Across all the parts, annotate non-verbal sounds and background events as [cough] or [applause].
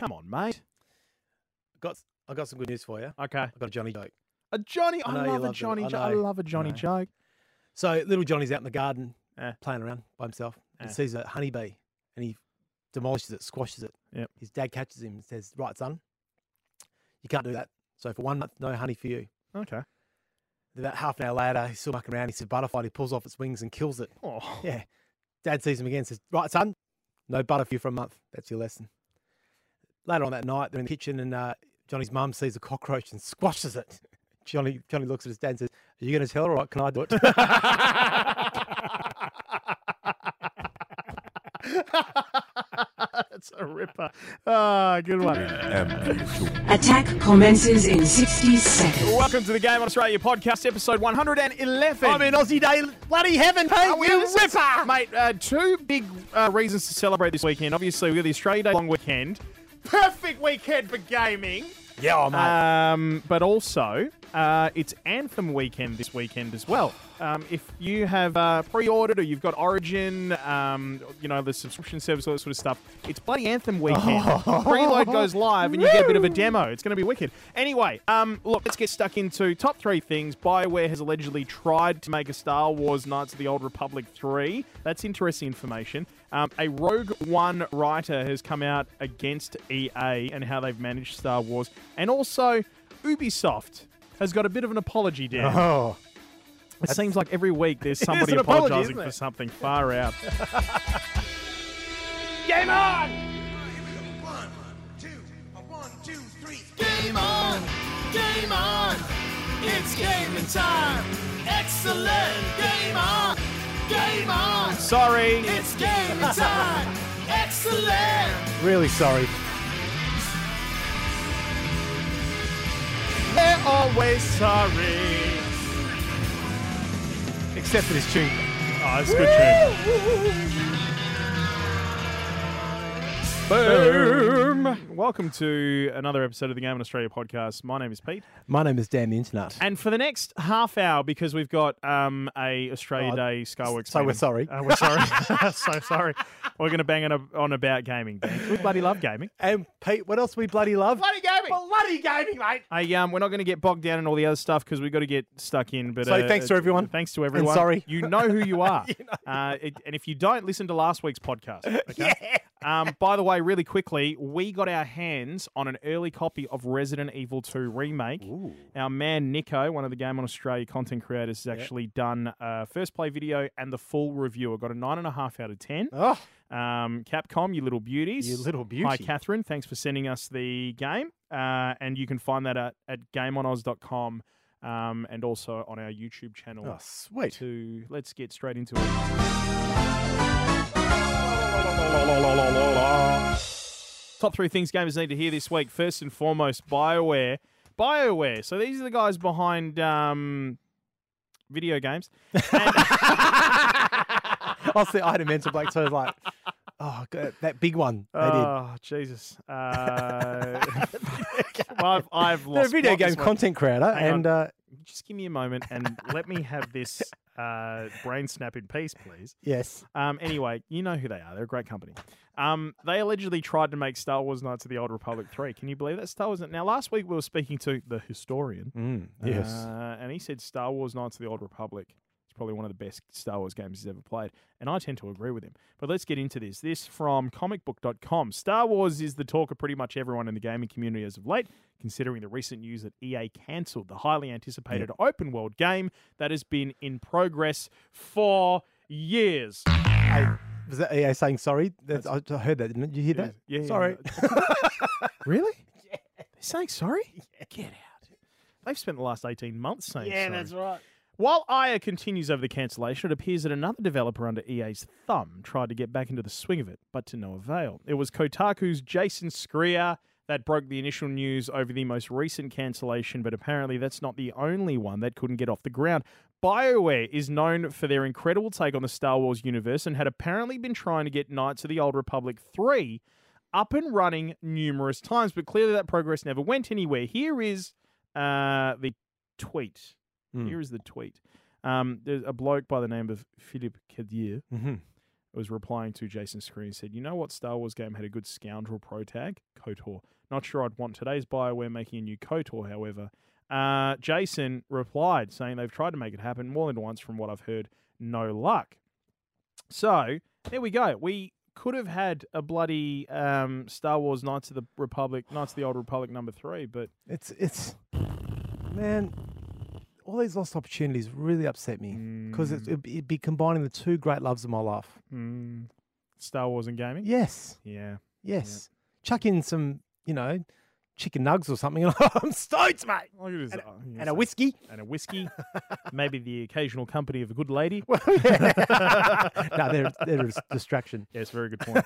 Come on, mate. Got I got some good news for you. Okay. I got a Johnny joke. A Johnny. I, I love a. Johnny. I jo- I love a Johnny joke. So little Johnny's out in the garden Yeah. playing around by himself. Yeah. He eh. sees a honeybee and he demolishes it, squashes it. Yep. His dad catches him and says, "Right, son, you can't do that. So for one month, no honey for you." Okay. About half an hour later, he's still mucking around. He sees a butterfly. He pulls off its wings and kills it. Oh. Yeah. Dad sees him again. And says, "Right, son, no butter for you for a month. That's your lesson." Later on that night, they're in the kitchen and uh, Johnny's mum sees a cockroach and squashes it. Johnny Johnny looks at his dad and says, "Are you going to tell her, or what? Can I do it?" [laughs] That's a ripper. Ah, good one. Attack commences in 60 seconds. Welcome to the Game on Australia podcast, episode 111. I'm in Aussie Day, bloody heaven, Pete. Oh, you yes. ripper! Mate, uh, two big uh, reasons to celebrate this weekend. Obviously, we've got the Australia Day long weekend. Perfect weekend for gaming. Yeah, oh, mate. Um, but also, uh, it's Anthem weekend this weekend as well. Um, if you have uh, pre-ordered or you've got Origin, um, you know the subscription service, all that sort of stuff, it's bloody Anthem weekend. [laughs] Preload goes live, and you get a bit of a demo. It's going to be wicked. Anyway, um, look, let's get stuck into top three things. Bioware has allegedly tried to make a Star Wars Knights of the Old Republic three. That's interesting information. Um, a Rogue One writer has come out against EA and how they've managed Star Wars, and also Ubisoft has got a bit of an apology down. oh. It seems like every week there's [laughs] somebody apologising for something far out. [laughs] Game on! One, two, a one, two, three. Game on! Game on! It's gaming time! Excellent! Game on! Game on! Sorry. It's gaming time! [laughs] Excellent! Really sorry. Always sorry. Except for this tune. Ah, oh, that's a good tune. Boom! Welcome to another episode of the Game on Australia podcast. My name is Pete, My name is Dan the Internet. and for the next half hour, because we've got um, a Australia Oh, Day Skyworks. so we're sorry. Uh, we're sorry. [laughs] so sorry. We're going to bang on, on about gaming. Dan. We bloody love gaming. And Pete, what else we bloody love? Bloody gaming. Bloody gaming, mate. Hey, um, we're not going to get bogged down in all the other stuff because we've got to get stuck in. But So uh, thanks to uh, everyone. Thanks to everyone. sorry. You know who you are. [laughs] uh, it, and if you don't, listen to last week's podcast. [laughs] Okay? Um, by the way, really quickly, we got our hands on an early copy of Resident Evil 2 Remake. Our man Nico, one of the Game on Australia content creators, has actually done a first play video and the full review. I got a nine and a half out of ten. Oh, Um, Capcom, you little beauties. You little beauty. Hi. Catherine. Thanks for sending us the game. Uh, and you can find that at, at gameonoz.com um, and also on our YouTube channel. oh sweet. To let's get straight into it. Top three things gamers need to hear this week. First and foremost, BioWare. BioWare. So these are the guys behind um, video games. [laughs] I'll see. I had a mental blank, so I was like, oh, God, that big one. They did. Oh Jesus! Uh, [laughs] I've, I've They're a video plot game this content creator, Hang on. and uh, Just give me a moment and let me have this [laughs] uh, brain snap in peace, please. yes, Um, anyway, you know who they are. They're a great company. Um, they allegedly tried to make Star Wars Knights of the Old Republic 3. Can you believe that? Star Wars. Now, last week we were speaking to the historian. mm, yes. Uh, and he said Star Wars Knights of the Old Republic probably one of the best Star Wars games he's ever played. And I tend to agree with him. But let's get into this. This from comicbook.com. Star Wars is the talk of pretty much everyone in the gaming community as of late, considering the recent news that EA cancelled the highly anticipated open world game that has been in progress for years. Hey, was that EA saying sorry? That's, I I heard that. Didn't you hear that? Yeah, yeah, sorry. [laughs] Really? Yeah. They're saying sorry? [laughs] Get out. They've spent the last 18 months saying sorry. Yeah, that's right. While Aya continues over the cancellation, it appears that another developer under EA's thumb tried to get back into the swing of it, but to no avail. It was Kotaku's Jason Schreier that broke the initial news over the most recent cancellation, but apparently that's not the only one that couldn't get off the ground. BioWare is known for their incredible take on the Star Wars universe and had apparently been trying to get Knights of the Old Republic 3 up and running numerous times, but clearly that progress never went anywhere. Here is uh, the tweet. Hmm. Here is the tweet. Um, there's a bloke by the name of Philip Kadir. Mm-hmm. was replying to Jason Schreier and said, "You know what Star Wars game had a good scoundrel pro tag? KOTOR. Not sure I'd want today's Bioware making a new KOTOR, however." Uh, Jason replied saying they've tried to make it happen more than once. From what I've heard, no luck. So there we go. We could have had a bloody um, Star Wars Knights of the Republic, Knights of the Old Republic number three, but It's it's man, all these lost opportunities really upset me because Mm. it'd, it'd be combining the two great loves of my life. mm, Star Wars and gaming. Yes, Yeah. yes. Chuck in some, you know, chicken nugs or something. [laughs] and I'm stoked, mate. Look at his- And, oh, and a whiskey. and a whiskey, [laughs] maybe the occasional company of a good lady. [laughs] Well, yeah. no, they're, they're a distraction. Yes, very good point.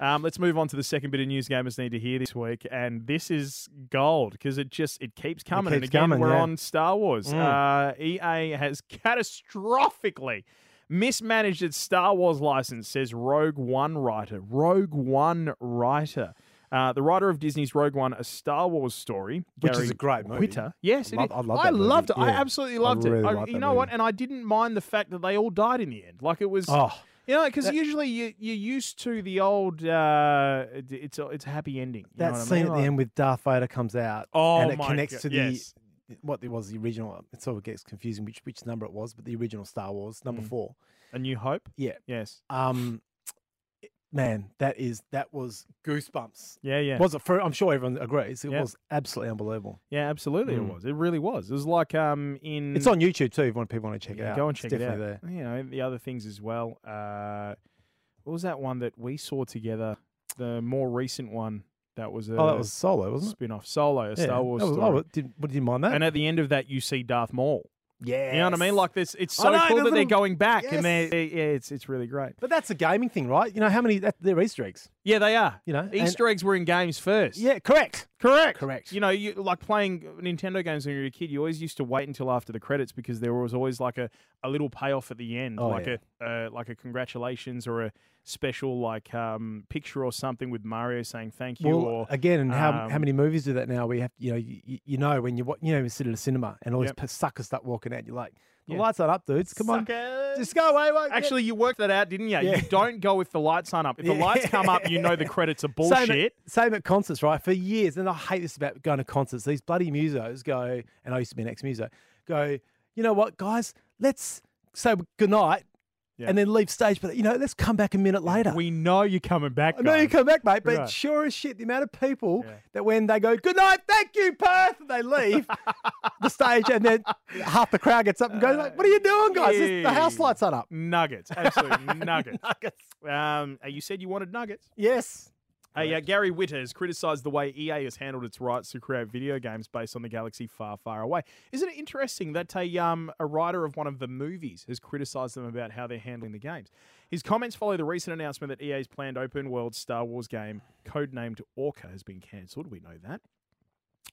um, let's move on to the second bit of news gamers need to hear this week, and this is gold because it just it keeps coming. and keeps again, coming, we're yeah. on Star Wars. Mm. Uh, EA has catastrophically mismanaged its Star Wars license, says Rogue One writer. Rogue One writer. Uh, the writer of Disney's Rogue One, a Star Wars story, Which is a great movie. Whitta. Yes, it love- is. I love that movie. loved it. I Yeah. absolutely I loved really it. I- you know what? And I didn't mind the fact that they all died in the end. Like it was. Oh, You know, because usually you, you're used to the old, uh, it's a, it's a happy ending. You know that I scene mean? at the Like- end with Darth Vader comes out Oh and it connects God, to the yes. what it was the original. It sort of gets confusing which which number it was, but the original Star Wars number Mm. four. A New Hope? Yeah. Yes. Um, man, that is that was goosebumps. Yeah, yeah. Was it for? I'm sure everyone agrees. It Yeah. was absolutely unbelievable. yeah, absolutely Mm. it was. It really was. It was like um in. It's on YouTube too. If one- people want to check it out, Go and It's check it out. definitely You know, the other things as well. Uh, what was that one that we saw together? The more recent one that was a. Oh, that was Solo, wasn't it? spin off Solo, a Yeah, Star Wars was- story. Oh, did, what, did you mind that? and at the end of that, you see Darth Maul. Yeah, You know what I mean? Like this, it's so know, cool the that they're going back, and they're, yeah, it's it's really great. but that's a gaming thing, right? You know how many that, they're Easter eggs. Yeah, they are. You know, Easter eggs were in games first. yeah, correct, correct, correct. You know, you like playing Nintendo games when you were a kid. You always used to wait until after the credits because there was always like a, a little payoff at the end, Oh, like yeah. a uh, like a congratulations or a special like um, picture or something with Mario saying thank you. Well, or again, and how how um, many movies do that now? We have, you know, you, you know when you you know you sit at a cinema and all Yep. these suckers start walking out, you're like, the Yeah. lights aren't up, dudes. Come on, Suckers. just go away. Won't Actually, you worked that out, didn't you? Yeah. You don't go if the lights aren't up. If the Yeah. lights come up, you know the [laughs] credits are Same bullshit. at, same at concerts, right? For years, and I hate this about going to concerts. These bloody musos go, and I used to be an ex-muso, go, you know what, guys? Let's say good night, Yeah. and then leave stage. But you know, let's come back a minute later. We know you're coming back. I know you guys. come back, mate, but Right. sure as shit, the amount of people Yeah. that when they go, good night, thank you, Perth, and they leave the stage, and then half the crowd gets up and goes, like, what are you doing, guys? This- The house lights aren't up. Nuggets, absolutely [laughs] nuggets. Nuggets. Um, uh, you said you wanted nuggets. Yes. Hey, uh, Gary Whitta has criticised the way EA has handled its rights to create video games based on the galaxy far, far away. Isn't it interesting that a um a writer of one of the movies has criticised them about how they're handling the games? His comments follow the recent announcement that EA's planned open world Star Wars game, codenamed Orca, has been cancelled. We know that.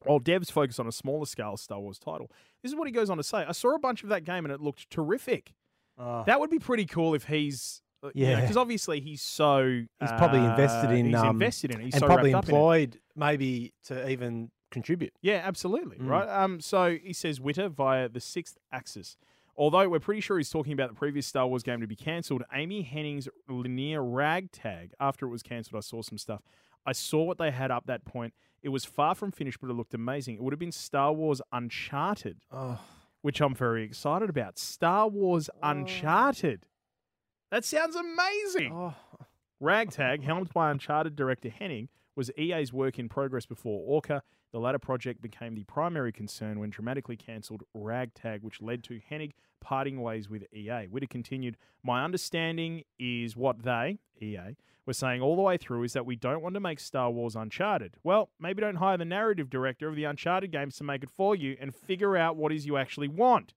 While devs focus on a smaller scale Star Wars title, this is what he goes on to say. I saw a bunch of that game and it looked terrific. Oh. That would be pretty cool if he's. Yeah. because obviously he's so He's probably invested uh, in, He's um, invested in it. He's and so probably wrapped in it. employed maybe to even contribute. Yeah, absolutely. Mm. Right. Um. So he says Whitta via the sixth axis. Although we're pretty sure he's talking about the previous Star Wars game to be cancelled, Amy Hennig's linear ragtag. After it was cancelled, I saw some stuff. I saw what they had up that point. It was far from finished, but it looked amazing. It would have been Star Wars Uncharted, Oh, which I'm very excited about. Star Wars Uncharted. That sounds amazing. oh. Ragtag, helmed by Uncharted director Hennig, was EA's work in progress before Orca. The latter project became the primary concern when dramatically cancelled Ragtag, which led to Hennig parting ways with EA. Whitta continued, My understanding is what they, EA, were saying all the way through is that we don't want to make Star Wars Uncharted. Well, maybe don't hire the narrative director of the Uncharted games to make it for you and figure out what is you actually want.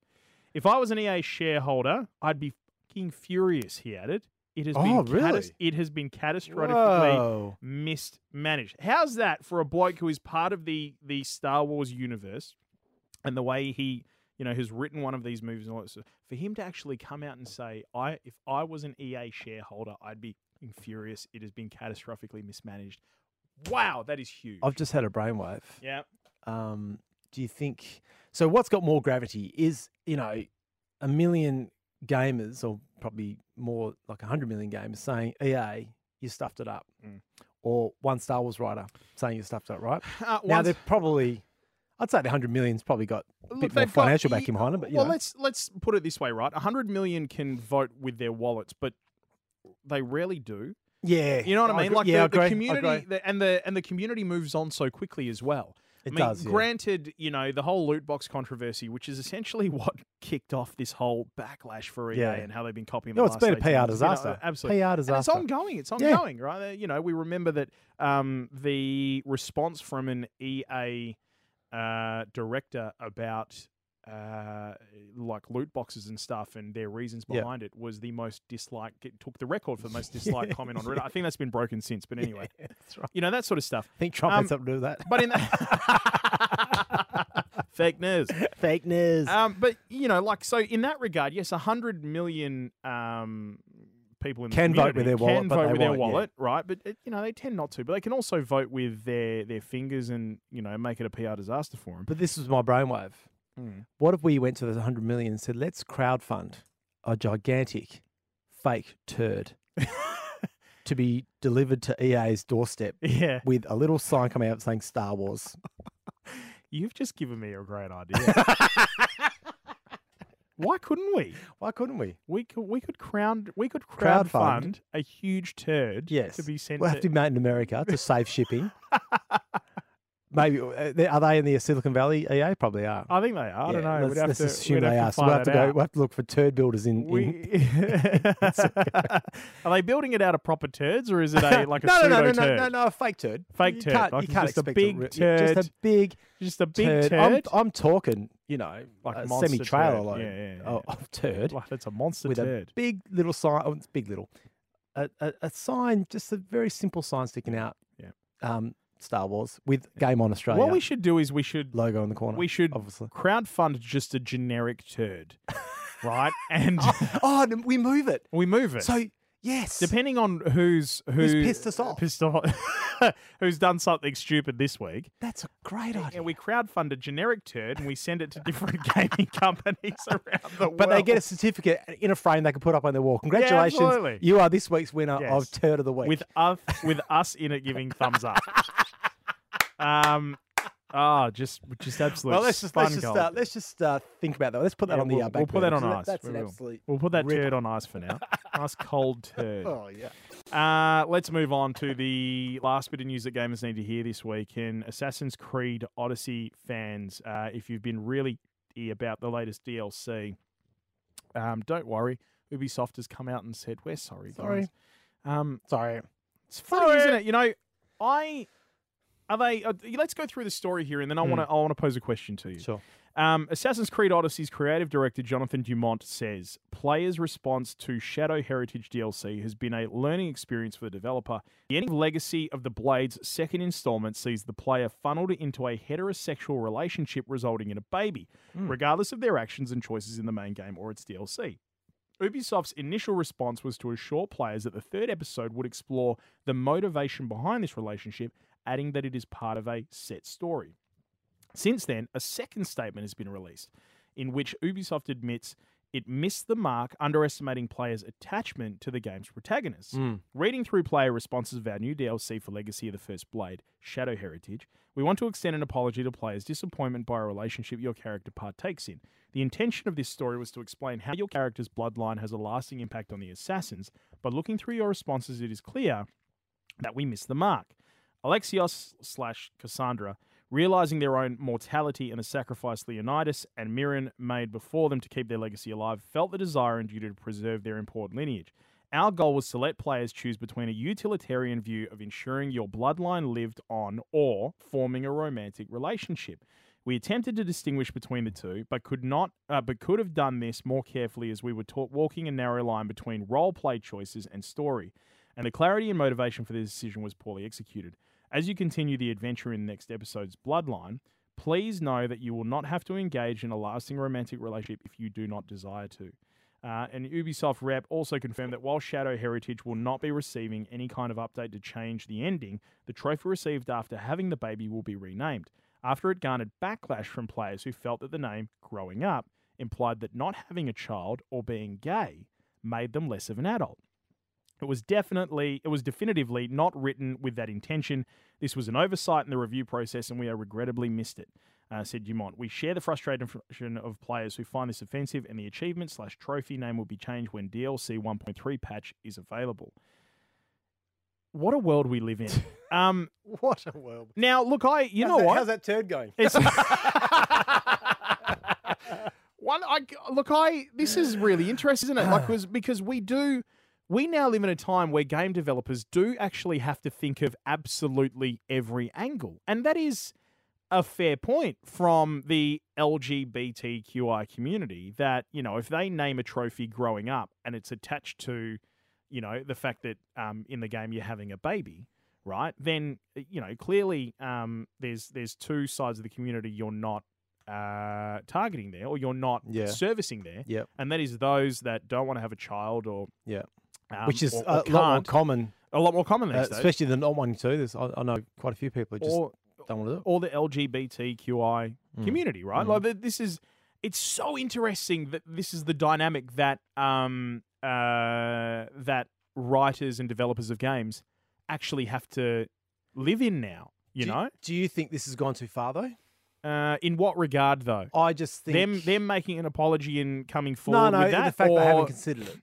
If I was an EA shareholder, I'd be fucking furious, he added. It has Oh, been really? catas- it has been catastrophically Whoa. mismanaged. How's that for a bloke who is part of the the Star Wars universe and the way he, you know, has written one of these movies and all that stuff, for him to actually come out and say, I if I was an EA shareholder, I'd be furious. It has been catastrophically mismanaged. Wow, that is huge. I've just had a brainwave. yeah. Um, do you think so? What's got more gravity is you know a million gamers, or probably more like 100 million gamers, saying, EA, you stuffed it up. Mm. Or one Star Wars writer saying you stuffed it up, right? [laughs] Uh, Now, they're probably, I'd say the 100 million's probably got a Look, bit more financial backing behind it. But, well, know. let's let's put it this way, right? hundred million can vote with their wallets, but they rarely do. yeah. You know what I mean? agree- Like yeah, the, the community, the, and the and the community moves on so quickly as well. It I mean, does, yeah. Granted, you know the whole loot box controversy, which is essentially [laughs] what kicked off this whole backlash for EA Yeah. and how they've been copying. No, the it's been a 18 PR months, you know, disaster. absolutely, PR And it's ongoing. It's Yeah. ongoing, right? Uh, You know, we remember that um, the response from an EA uh, director about uh, like loot boxes and stuff and their reasons behind it was the most disliked. It took the record for the most [laughs] disliked comment on Reddit. I think that's been broken since, but [laughs] anyway, Yeah, that's right. you know that sort of stuff. I think Trump Um, had something to do with that. But in [laughs] fake news. Fake news. Um, but you know, like so, in that regard, yes, hundred million um, people in the Can vote with their wallet, can vote with their won't, yeah. right? But it, you know, they tend not to. But they can also vote with their their fingers and you know make it a PR disaster for them. but this was my brainwave. Mm. What if we went to the 100 million and said, let's crowdfund a gigantic fake turd [laughs] to be delivered to EA's doorstep Yeah, with a little sign coming out saying Star Wars? [laughs] you've just given me a great [laughs] idea. Why couldn't we? Why couldn't we? We could we could crown we could Crowdfund. crowdfund a huge turd Yes. to be sent We'll have to, to be made in America to save shipping. Maybe uh, are they in the Silicon Valley? EA probably are. I think they are. I don't know. Let's, we'd have let's to, assume we'd they have are. So we'll have to go. out. We'll have to look for turd builders in. in [laughs] We, are they building it out of proper turds, or is it a like a [laughs] no, no, no, no, no, no, no, a fake turd. Fake you turd, Can't, like you can't just a expect big real- yeah, Just a big Just a big turd. turd. I'm, I'm talking, you know, Like a semi-trailer turd. load Yeah, yeah, yeah. Of, turd like that's a monster with a big little sign. Oh, it's big little. A, a, a sign, just a very simple sign sticking out. Yeah. Um, Star Wars with Game on Australia What we should do is we should logo in the corner. we should obviously. crowdfund just a generic turd, [laughs] right? And Oh, oh and we move it. we move it. So yes, Depending on who's who's, pissed us off. pissed off, [laughs] [laughs] who's done something stupid this week, that's a great idea. and we crowdfund a generic turd and we send it to different [laughs] gaming companies around the world. [laughs] But they get a certificate in a frame they can put up on their wall. Congratulations, absolutely. you are this week's winner Yes. of Turd of the Week. with us with us in it giving thumbs up. Um, oh, just just absolute. well, let's just let's just uh, let's just uh, think about that. Let's put that Yeah, on the we'll, uh, back we'll put that on ice. That's we an will. absolute. We'll put that ripper. turd on ice for now. nice cold turd. Oh yeah. Uh, let's move on to the last bit of news that gamers need to hear this week. And Assassin's Creed Odyssey fans, uh, if you've been really about the latest DLC, um, don't worry. Ubisoft has come out and said we're sorry. Sorry. guys." Um, Sorry. it's funny, isn't it? You know, I are they? Uh, let's go through the story here, and then I want to I want to pose a question to you. Sure. Um, Assassin's Creed Odyssey's creative director Jonathan Dumont says players' response to Shadow Heritage DLC has been a learning experience for the developer. The ending of Legacy of the Blade's second installment sees the player funneled into a heterosexual relationship resulting in a baby, regardless of their actions and choices in the main game or its DLC. Ubisoft's initial response was to assure players that the third episode would explore the motivation behind this relationship, adding that it is part of a set story. Since then, a second statement has been released in which Ubisoft admits it missed the mark, underestimating players' attachment to the game's protagonists. Hmm. Reading through player responses of our new DLC for Legacy of the First Blade, Shadow Heritage, we want to extend an apology to players' disappointment by a relationship your character partakes in. The intention of this story was to explain how your character's bloodline has a lasting impact on the assassins, but looking through your responses, it is clear that we missed the mark. Alexios slash Kassandra, realizing their own mortality and the sacrifice Leonidas and Myrrine made before them to keep their legacy alive, felt the desire and duty to preserve their important lineage. Our goal was to let players choose between a utilitarian view of ensuring your bloodline lived on or forming a romantic relationship. We attempted to distinguish between the two, but could not, uh, but could have done this more carefully as we were taught walking a narrow line between role play choices and story, and the clarity and motivation for this decision was poorly executed. As you continue the adventure in the next episode's Bloodline, please know that you will not have to engage in a lasting romantic relationship if you do not desire to. Uh, and Ubisoft rep also confirmed that while Shadow Heritage will not be receiving any kind of update to change the ending, the trophy received after having the baby will be renamed. After it garnered backlash from players who felt that the name Growing Up implied that not having a child or being gay made them less of an adult. It was definitely, it was definitively not written with that intention. This was an oversight in the review process, and we are regrettably missed it. Uh, said Dumont. We share the frustration of players who find this offensive, and the achievement slash trophy name will be changed when DLC 1.3 patch is available. What a world we live in. [laughs] um, What a world. now, look, I, you how's know that, what? How's that turd going? One. I look. I this [laughs] is really interesting, isn't it? Like, was because we do. We now live in a time where game developers do actually have to think of absolutely every angle, and that is a fair point from the LGBTQI community. That you know, if they name a trophy growing up and it's attached to, you know, the fact that um, in the game you're having a baby, right? Then uh, you know clearly um, there's there's two sides of the community you're not uh, targeting there, or you're not Yeah. servicing there, Yep. and that is those that don't want to have a child or Yeah. Um, Which is or, a lot more common, a lot more common uh, days. especially the not wanting to. There's, I, I know quite a few people who just or don't want to do it. or the LGBTQI Mm. community, right? Mm. Like this is it's so interesting that this is the dynamic that um uh that writers and developers of games actually have to live in now. You do, know, Do you think this has gone too far though? uh, in what regard though? I just think Them them making an apology and coming no, forward no, with that, the fact or they haven't considered it.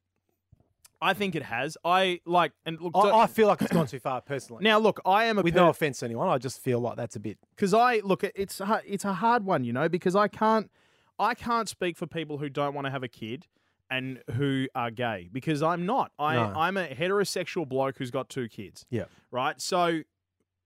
I think it has. I like and look. I, I feel like it's gone too far personally. now look, I am a with per- no offense to anyone, I just feel like that's a bit. because I look, it- it's a, it's a hard one, you know, because I can't I can't speak for people who don't want to have a kid and who are gay because I'm not. I No. I'm a heterosexual bloke who's got two kids. Yeah. Right. So,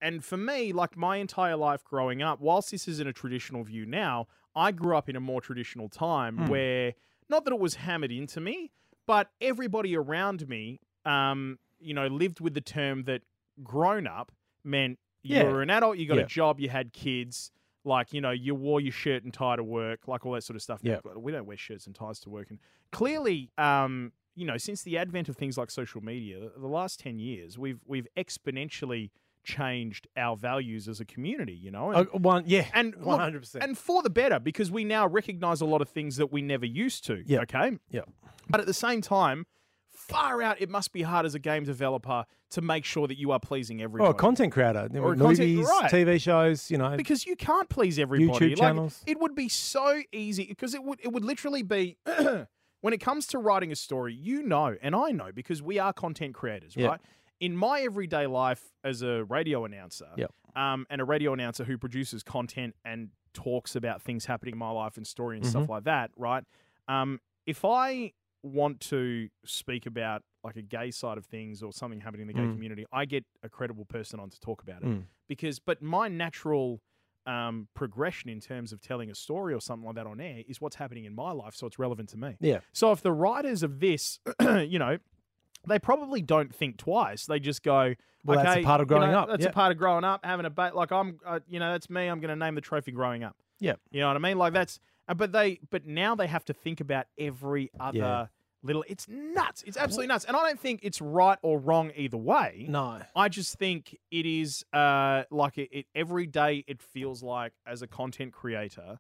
and for me, like my entire life growing up, whilst this isn't a traditional view now, I grew up in a more traditional time Hmm. where not that it was hammered into me, but everybody around me, um, you know, lived with the term that grown up meant you Yeah. were an adult, you got Yeah. a job, you had kids. Like you know, you wore your shirt and tie to work, like all that sort of stuff. Yeah. we don't wear shirts and ties to work. And clearly, um, you know, since the advent of things like social media, the last ten years, we've we've exponentially changed our values as a community. You know, and, Uh, one, yeah, and one hundred percent. and for the better because we now recognize a lot of things that we never used to. Yep. Okay. Yeah. But at the same time, far out, it must be hard as a game developer to make sure that you are pleasing Or everybody. a content creator, Or movies, content- right. TV shows, you know. because you can't please everybody. YouTube Like, channels. it would be so easy because it would it would literally be [clears throat] when it comes to writing a story, you know, and I know because we are content creators, Yeah. right? In my everyday life as a radio announcer, Yep. um, and a radio announcer who produces content and talks about things happening in my life and story and stuff Mm-hmm. like that, right? Um, if I want to speak about like a gay side of things or something happening in the gay Mm. community, I get a credible person on to talk about it Mm. because but my natural um, progression in terms of telling a story or something like that on air is what's happening in my life, so it's relevant to me. yeah, So if the writers of this, [clears throat] you know, they probably don't think twice. They just go, Well, okay, that's a part of you growing know, up, That's yeah. a part of growing up, having a bait. Like I'm, uh, you know, that's me. I'm going to name the trophy growing up. yeah. You know what I mean? Like that's, uh, but they, but now they have to think about every other Yeah. little. It's nuts. It's absolutely nuts. And I don't think it's right or wrong either way. No, I just think it is uh, like it, it every day. It feels like as a content creator,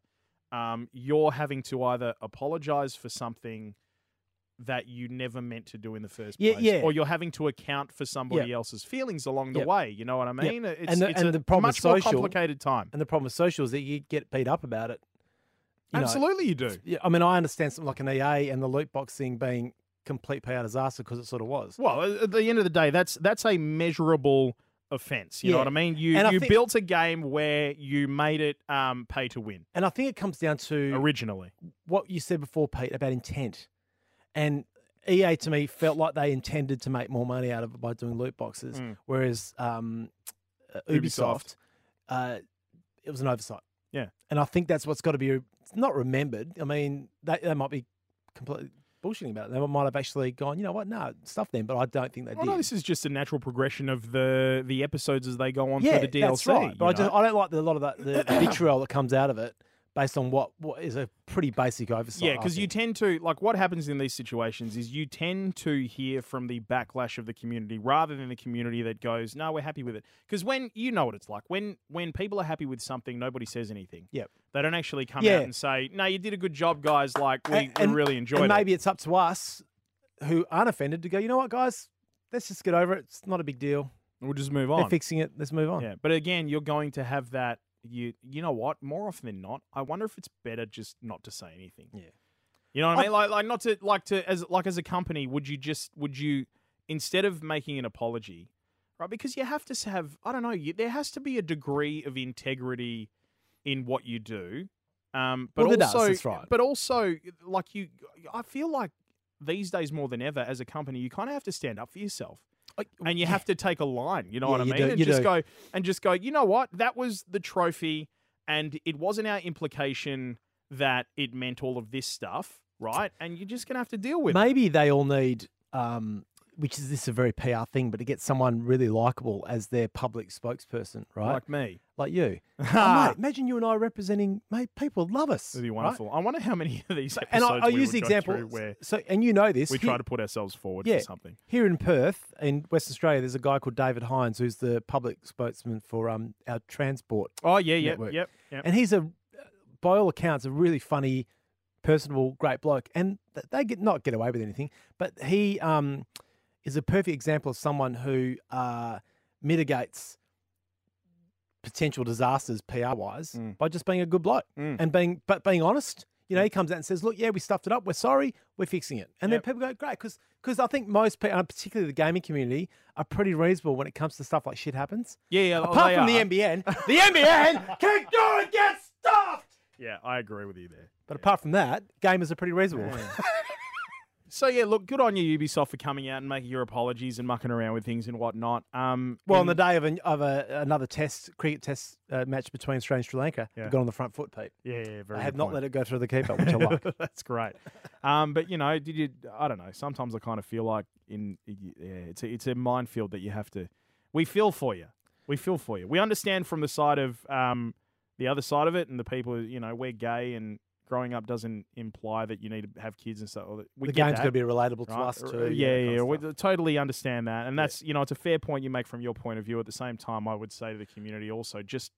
um, you're having to either apologize for something that you never meant to do in the first Yeah, place, yeah. or you're having to account for somebody else's feelings along the Yep. way. You know what I mean? It's, And the- it's and a the problem much more complicated time. and the problem with social is that you get beat up about it. You know, Absolutely, you do. yeah, I mean, I understand something like an EA and the loot box thing being complete pay out disaster because it sort of was. Well, at the end of the day, that's that's a measurable offense. You know what I mean? You I you think- built a game where you made it um, pay to win And I think it comes down to originally. what you said before, Pete, about intent. And EA to me felt like they intended to make more money out of it by doing loot boxes, Mm. whereas um, uh, Ubisoft. Ubisoft, uh, it was an oversight. Yeah. and I think that's what's got to be not remembered. I mean, they, they might be completely bullshitting about it. They might have actually gone, you know what? No, stuff them. But I don't think they Well, did. no, this is just a natural progression of the the episodes as they go on yeah, through the DLC. that's right. But I, just. I don't like the, a lot of that the [coughs] vitriol that comes out of it based on what what is a pretty basic oversight. Yeah, because you tend to like what happens in these situations is you tend to hear from the backlash of the community rather than the community that goes, "No, we're happy with it." Because when you know what it's like, when when people are happy with something, nobody says anything. Yep. They don't actually come Yeah. out and say, "No, you did a good job, guys." Like we, And- we really enjoyed and it. maybe it's up to us who aren't offended to go. You know what, guys? Let's just get over it. It's not a big deal. We'll just move They're on. fixing it. Let's move on. Yeah, but again, you're going to have that. You you know what? More often than not, I wonder if it's better just not to say anything. Yeah. You know what I I- mean? Like like not to like to as like as a company, would you just would you instead of making an apology, right? Because you have to have I don't know. You, there has to be a degree of integrity in what you do. Um, but Well, does, also, that's right. but also, like you, I feel like these days more than ever, as a company, you kind of have to stand up for yourself and you have to take a line. You know Yeah, what I mean? do- and just do. go and just go. You know what? That was the trophy, and it wasn't our implication that it meant all of this stuff, right? And you're just gonna have to deal with it. Maybe they all need, um, which is this is a very PR thing, but to get someone really likable as their public spokesperson, right? like me. Like you. [laughs] oh, mate, imagine you and I representing, mate. People love us. It'd be right? wonderful. I wonder how many of these And I, we use the example. where So, and you know this. we here- try to put ourselves forward Yeah. for something. Here in Perth, in Western Australia, there's a guy called David Hynes who's the public spokesman for um, our transport Oh yeah, yeah, Network. yep, yep. and he's a, by all accounts, a really funny, personable, great bloke. And they get not get away with anything, but he um, is a perfect example of someone who uh, mitigates potential disasters PR wise Mm. by just being a good bloke Mm. and being but being honest. You know, he comes out and says, "Look, yeah, we stuffed it up. We're sorry. We're fixing it." And Yep. then people go, "Great," because because I think most people, uh, particularly the gaming community, are pretty reasonable when it comes to stuff like shit happens. yeah, yeah. Apart they from the. NBN, [laughs] the NBN can go and get stuffed. Yeah, I agree with you there. But apart from that, gamers are pretty reasonable. [laughs] So yeah, look, good on you, Ubisoft, for coming out and making your apologies and mucking around with things and whatnot. Um, well, on the day of, an, of a, another test cricket test uh, match between Australia and Sri Lanka, Yeah. got on the front foot, Pete. yeah, yeah, very. I have not point. let it go through the keeper, which I [laughs] like. That's great. Um, but you know, did you? I don't know. Sometimes I kind of feel like in yeah, it's a, it's a minefield that you have to. We feel for you. We feel for you. We understand from the side of um, the other side of it, and the people. You know, we're gay, and growing up doesn't imply that you need to have kids and stuff. We the game's going to be relatable to us too. Yeah, that yeah, we totally understand that, and that's you know, it's a fair point you make from your point of view. At the same time, I would say to the community also just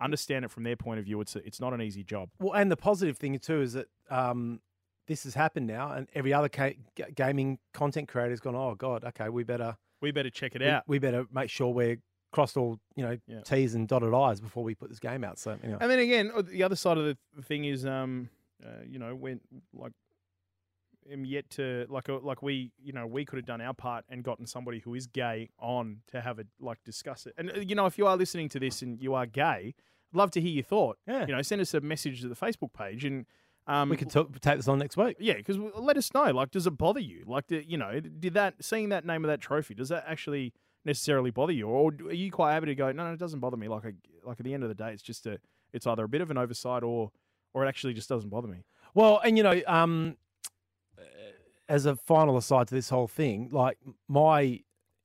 understand it from their point of view. It's a, it's not an easy job. Well, and the positive thing too is that um, this has happened now, and every other ca- ga- gaming content creator's gone. Oh God, okay, we better We better check it we, out. we better make sure we're crossed all you know Yeah. T's and dotted I's before we put this game out. So anyway, And then again, uh, the other side of the thing is, um, uh, you know, when like, am yet to like uh, like we, you know, we could have done our part and gotten somebody who is gay on to have a like discuss it. And uh, you know, if you are listening to this and you are gay, I'd love to hear your thought. Yeah. You know, send us a message to the Facebook page and. Um, we could take this on next week. yeah, because let us know. Like, does it bother you? Like, the, you know, did that seeing that name of that trophy? Does that actually necessarily bother you, or are you quite happy to go? No, no, it doesn't bother me. Like, I, like at the end of the day, it's just a, it's either a bit of an oversight or, or it actually just doesn't bother me. Well, and you know, um, as a final aside to this whole thing, like my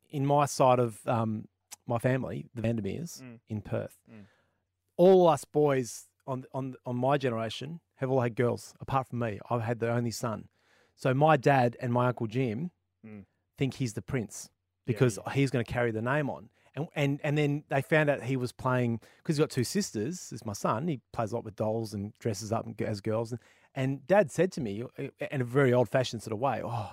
in my side of um, my family, the Vandermeers Mm. in Perth, Mm. all us boys on on on my generation have all had girls, apart from me. I've had the only son. So my dad and my uncle Jim Mm. think he's the prince Yeah, because he's going to carry the name on. And, and and then they found out he was playing because he's got two sisters. It's my son. He plays a lot with dolls and dresses up as girls. And, and Dad said to me in a very old fashioned sort of way, "Oh,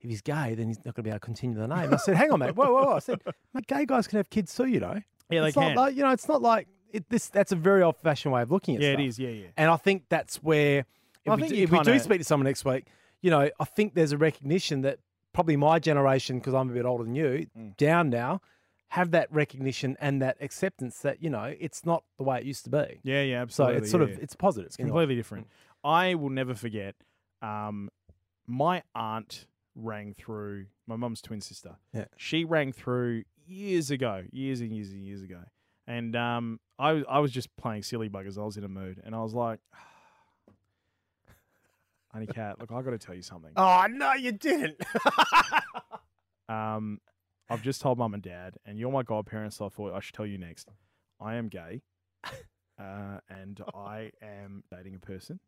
if he's gay, then he's not going to be able to continue the name." I said, "Hang on, mate. Whoa, whoa, whoa!" I said, "Mate, gay guys can have kids too, you know." Yeah, they it's not can. like you know, it's not like it, this. That's a very old fashioned way of looking at it. yeah, stuff. it is. Yeah, yeah. And I think that's where, if, I we, think do, if we do speak to someone next week, you know, I think there's a recognition that probably my generation, because I'm a bit older than you, Mm. down now, have that recognition and that acceptance that you know it's not the way it used to be. Yeah, yeah, So absolutely. it's sort yeah, of it's positive. It's in a way. completely different. I will never forget. Um, my aunt rang through. My mum's twin sister. Yeah. She rang through years ago, years and years and years ago, and um, I I was just playing silly buggers. I was in a mood, and I was like, "Honey cat, look, I got to tell you something. Oh no, you didn't. [laughs] Um, I've just told mum and dad, and you're my godparents, so I thought I should tell you next. I am gay. [laughs] uh, and I am dating a person.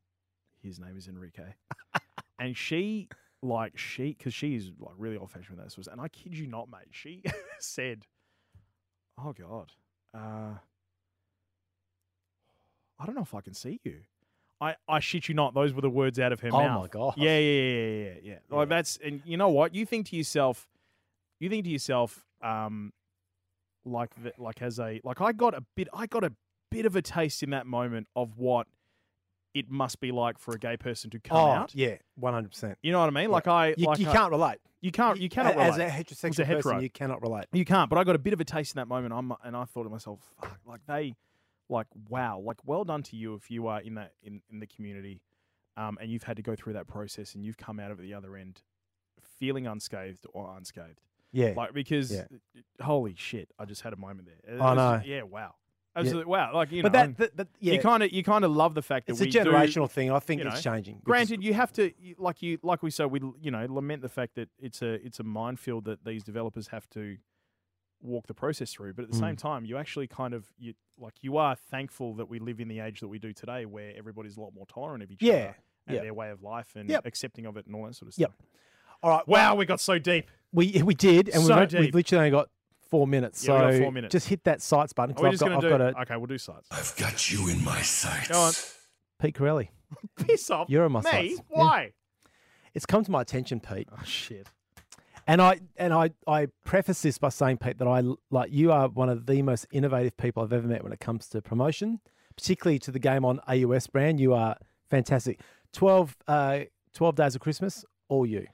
His name is Enrique, [laughs] and she like she because she is like really old fashioned with that sort of. And I kid you not, mate. She said, "Oh God, uh, I don't know if I can see you." I, I shit you not. Those were the words out of her Oh mouth. Oh my God. Yeah, yeah, yeah, yeah, yeah, yeah. Like that's and you know what? You think to yourself, you think to yourself, um, like that, like as a like I got a bit, I got a bit of a taste in that moment of what it must be like for a gay person to come oh, out. yeah, one hundred percent. You know what I mean? Like I, You, like you I- can't relate. you can't, you cannot as relate. a heterosexual As a hetero. person, you cannot relate. You can't, but I got a bit of a taste in that moment. I'm, and I thought to myself, fuck, like they, like wow, like well done to you if you are in that in, in the community, um, and you've had to go through that process and you've come out of it the other end, feeling unscathed or unscathed. Yeah, Like because, Yeah. holy shit, I just had a moment there. It I know. just- yeah, wow, absolutely, wow. Like you but know, that, that, that yeah, you kind of you kind of love the fact that it's a we do- generational thing. I think you it's changing. Granted, you have to like you like we said we you know lament the fact that it's a it's a minefield that these developers have to walk the process through. But at the Mm. same time, you actually kind of you like you are thankful that we live in the age that we do today, where everybody's a lot more tolerant of each Yeah, other and yeah. their way of life and Yep. accepting of it and all that sort of stuff. Yep. stuff. all right. Wow, we got so deep. we we did, and So we've, deep. we've literally only got four minutes. Yeah, we so got four minutes. just hit that sights button Are we because just I've gonna got, do? I've got a okay, we'll do sights. I've got you in my sights. Go on. Pete Corelli. [laughs] Piss off. You're on my Me? sights. Yeah. Why? It's come to my attention, Pete, Oh shit. And I and I I preface this by saying, Pete, that I like you are one of the most innovative people I've ever met when it comes to promotion, particularly to the game on AUS brand. You are fantastic. 12, uh, 12 days of Christmas, all you.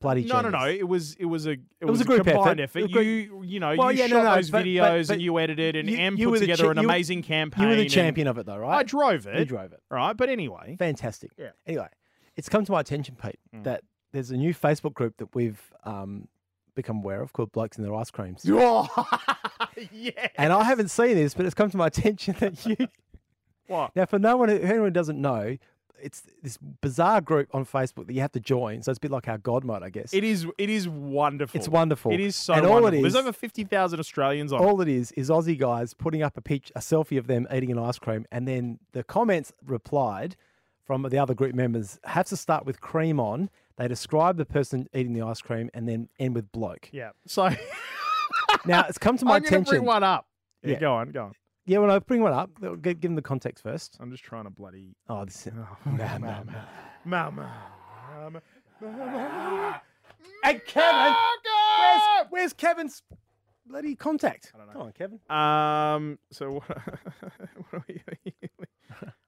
Bloody No, no, no. It was it was a it, was a group combined effort. effort. It You you know Well, you yeah, shot no, those but- but- videos but and you edited and you- Em you put together cha- an you amazing campaign. You were the champion of it, though, right? I drove it. You drove it. Right, but anyway. Fantastic. Yeah. Anyway, it's come to my attention, Pete, Mm. that there's a new Facebook group that we've um, become aware of called Blokes in Their Ice Creams. [laughs] yeah. And I haven't seen this, but it's come to my [laughs] attention that you. What? Now, for no one, who- anyone doesn't know, it's this bizarre group on Facebook that you have to join. So it's a bit like our God mode, I guess. It is it is wonderful. It's wonderful. It is so And all it wonderful. There's over fifty thousand Australians on. all it is is Aussie guys putting up a pitch, a selfie of them eating an ice cream, and then the comments replied from the other group members have to start with cream on. They describe the person eating the ice cream and then end with bloke. Yeah. So [laughs] Now it's come to my I'm to attention. bring one up. Yeah, Yeah. Go on. Go on. Yeah, well, I bring one up. Give, give them the context first. I'm just trying to bloody. Oh, this is. [laughs] Oh, [laughs] Nah, nah, nah. Mama. Mama. Hey, Kevin! Where's, where's Kevin's bloody contact? I don't know. Come on, Kevin. Um. So what? [laughs] what are we?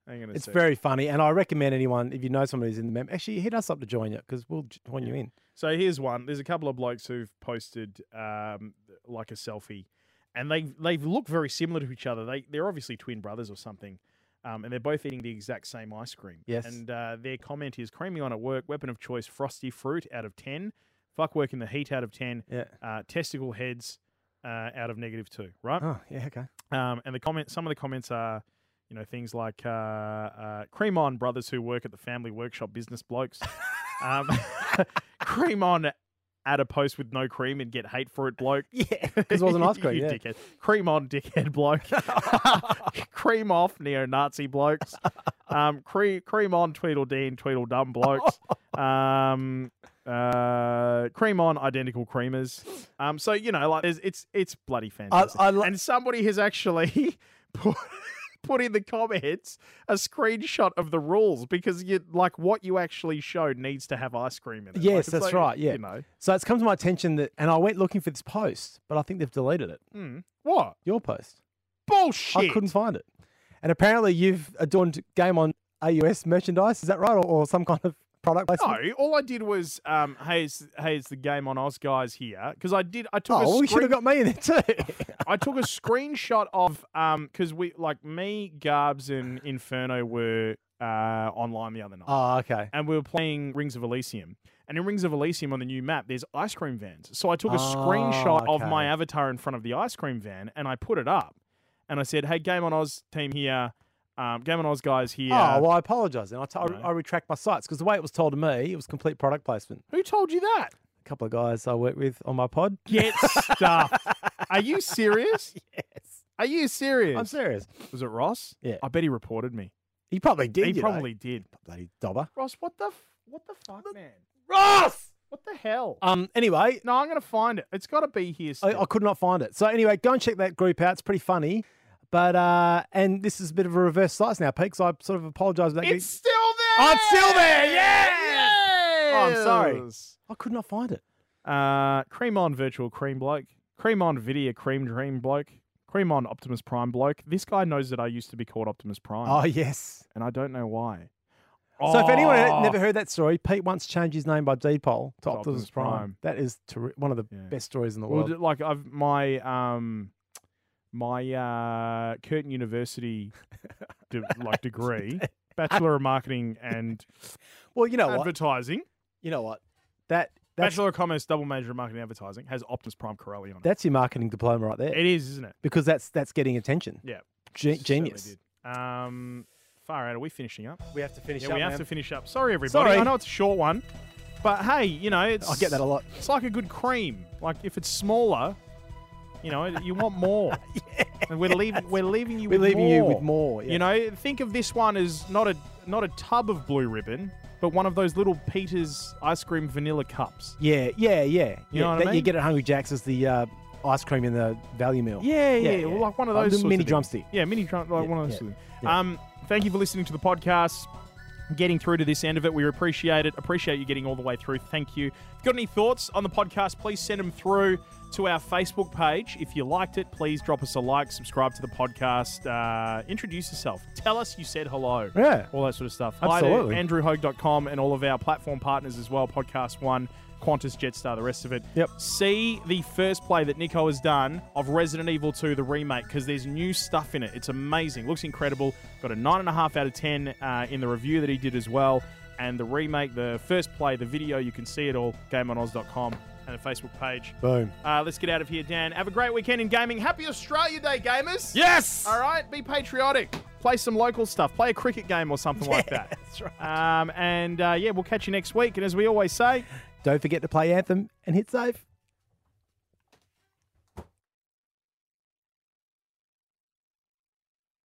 I'm gonna. It's say. very funny, and I recommend anyone if you know somebody who's in the mem. Actually, hit us up to join you because we'll j- join you in. So here's one. There's a couple of blokes who've posted um like a selfie, and they they look very similar to each other. They they're obviously twin brothers or something. Um, and they're both eating the exact same ice cream. Yes. And uh, their comment is creamy on at work, weapon of choice, frosty fruit out of 10, fuck work in the heat out of 10, Yeah. uh, testicle heads uh, out of negative 2, right? Oh, yeah. Okay. Um, and the comment, some of the comments are, you know, things like uh, uh, cream on brothers who work at the family workshop business blokes. [laughs] um, [laughs] cream on add a post with no cream and get hate for it, bloke. Yeah, because it wasn't [laughs] ice cream. you yeah. dickhead. Cream on, dickhead bloke. cream off, neo-Nazi blokes. Um, cream, cream on, Tweedledee and Tweedledum blokes. Um, uh, cream on, identical creamers. Um, so you know, like, there's, it's it's bloody fantastic. I li- and somebody has actually [laughs] put put in the comments a screenshot of the rules because you like what you actually showed needs to have ice cream in it. Yes, it's that's like, right, yeah. you know, So it's come to my attention that, and I went looking for this post, but I think they've deleted it. Hmm. what Your post. bullshit? I couldn't find it. And apparently you've adorned game on AUS merchandise. Is that right, or, or some kind of product placement? No, all I did was, um, hey, it's, hey, it's the game on Oz guys here because I did. I took Oh, we should have got me in there too. [laughs] I took a screenshot of um because we like me, Garbs, and Inferno were uh online the other night. oh, okay. and we were playing Rings of Elysium. And in Rings of Elysium on the new map, there's ice cream vans. So I took a Oh, screenshot of my avatar in front of the ice cream van and I put it up. And I said, hey, Game on Oz team here. Um, Oz guys here. Oh, well, I apologise. And I, t- I- No. I retract my sights because the way it was told to me, it was complete product placement. Who told you that? A couple of guys I work with on my pod. Get [laughs] stuff. Are you serious? [laughs] Yes. Are you serious? I'm serious. Was it Ross? Yeah. I bet he reported me. He probably did. he you know. probably did. bloody dobber. Ross, what the f- what the fuck, man? Ross. What the hell? Um. Anyway, no, I'm gonna find it. It's got to be here. I, I could not find it. So anyway, go and check that group out. It's pretty funny. But uh, and this is a bit of a reverse slice now, Pete. So I sort of apologise about it's still there. Oh, it's still there, yes! Oh, I'm sorry. I could not find it. Uh, cream on virtual cream bloke. Cream on video cream dream bloke. Cream on Optimus Prime bloke. This guy knows that I used to be called Optimus Prime, Oh yes. and I don't know why. So if anyone had Oh. never heard that story, Pete once changed his name by deed poll to To Optimus Optimus Prime. Prime. That is terri one of the Yeah. best stories in the world. d- like I've my um my uh Curtin University [laughs] de- like degree, [laughs] Bachelor of Marketing and well, you know what? Advertising, You know what? That that's Bachelor of Commerce, double major in Marketing and Advertising has Optimus Prime Corelli on it. that's your marketing diploma right there. It is, isn't it? because that's that's getting attention. Yeah, Ge- genius. Um, far out. Are we finishing up? We have to finish Yeah, up. we have man. to finish up. Sorry, everybody. Sorry. I know it's a short one, but hey, you know, it's I get that a lot. It's like a good cream. Like if it's smaller, you know, you want more. [laughs] And we're leaving. We're leaving you. We're with leaving more. you with more. Yeah. You know, think of this one as not a not a tub of blue ribbon, but one of those little Peters ice cream vanilla cups. Yeah, yeah, yeah. You yeah, know what I that you get at Hungry Jack's as the uh, ice cream in the value meal. Yeah, yeah, Yeah, well, yeah. like one of those mini drumstick. Yeah, mini drum, like Yeah, one of those. yeah, sorts of things. yeah. Um, thank you for listening to the podcast. Getting through to this end of it, we appreciate it. Appreciate you getting all the way through. Thank you. If you've got any thoughts on the podcast, please send them through to our Facebook page. If you liked it, please drop us a like, subscribe to the podcast, uh, introduce yourself, tell us you said hello. Yeah. all that sort of stuff. Absolutely. Hi to AndrewHogue.com and all of our platform partners as well. Podcast One, Qantas, Jetstar, the rest of it. Yep. See the first play that Nico has done of Resident Evil 2, the remake, because there's new stuff in it. It's amazing. Looks incredible. Got a 9.5 out of 10 uh, in the review that he did as well. And the remake, the first play, the video, you can see it all, gameonoz.com and the Facebook page. Boom. Uh, let's get out of here, Dan. Have a great weekend in gaming. Happy Australia Day, gamers. Yes. All right, be patriotic. Play some local stuff. Play a cricket game or something like [laughs] that. That's right. Um, and uh, yeah, we'll catch you next week. And as we always say, Don't forget to play Anthem and hit save.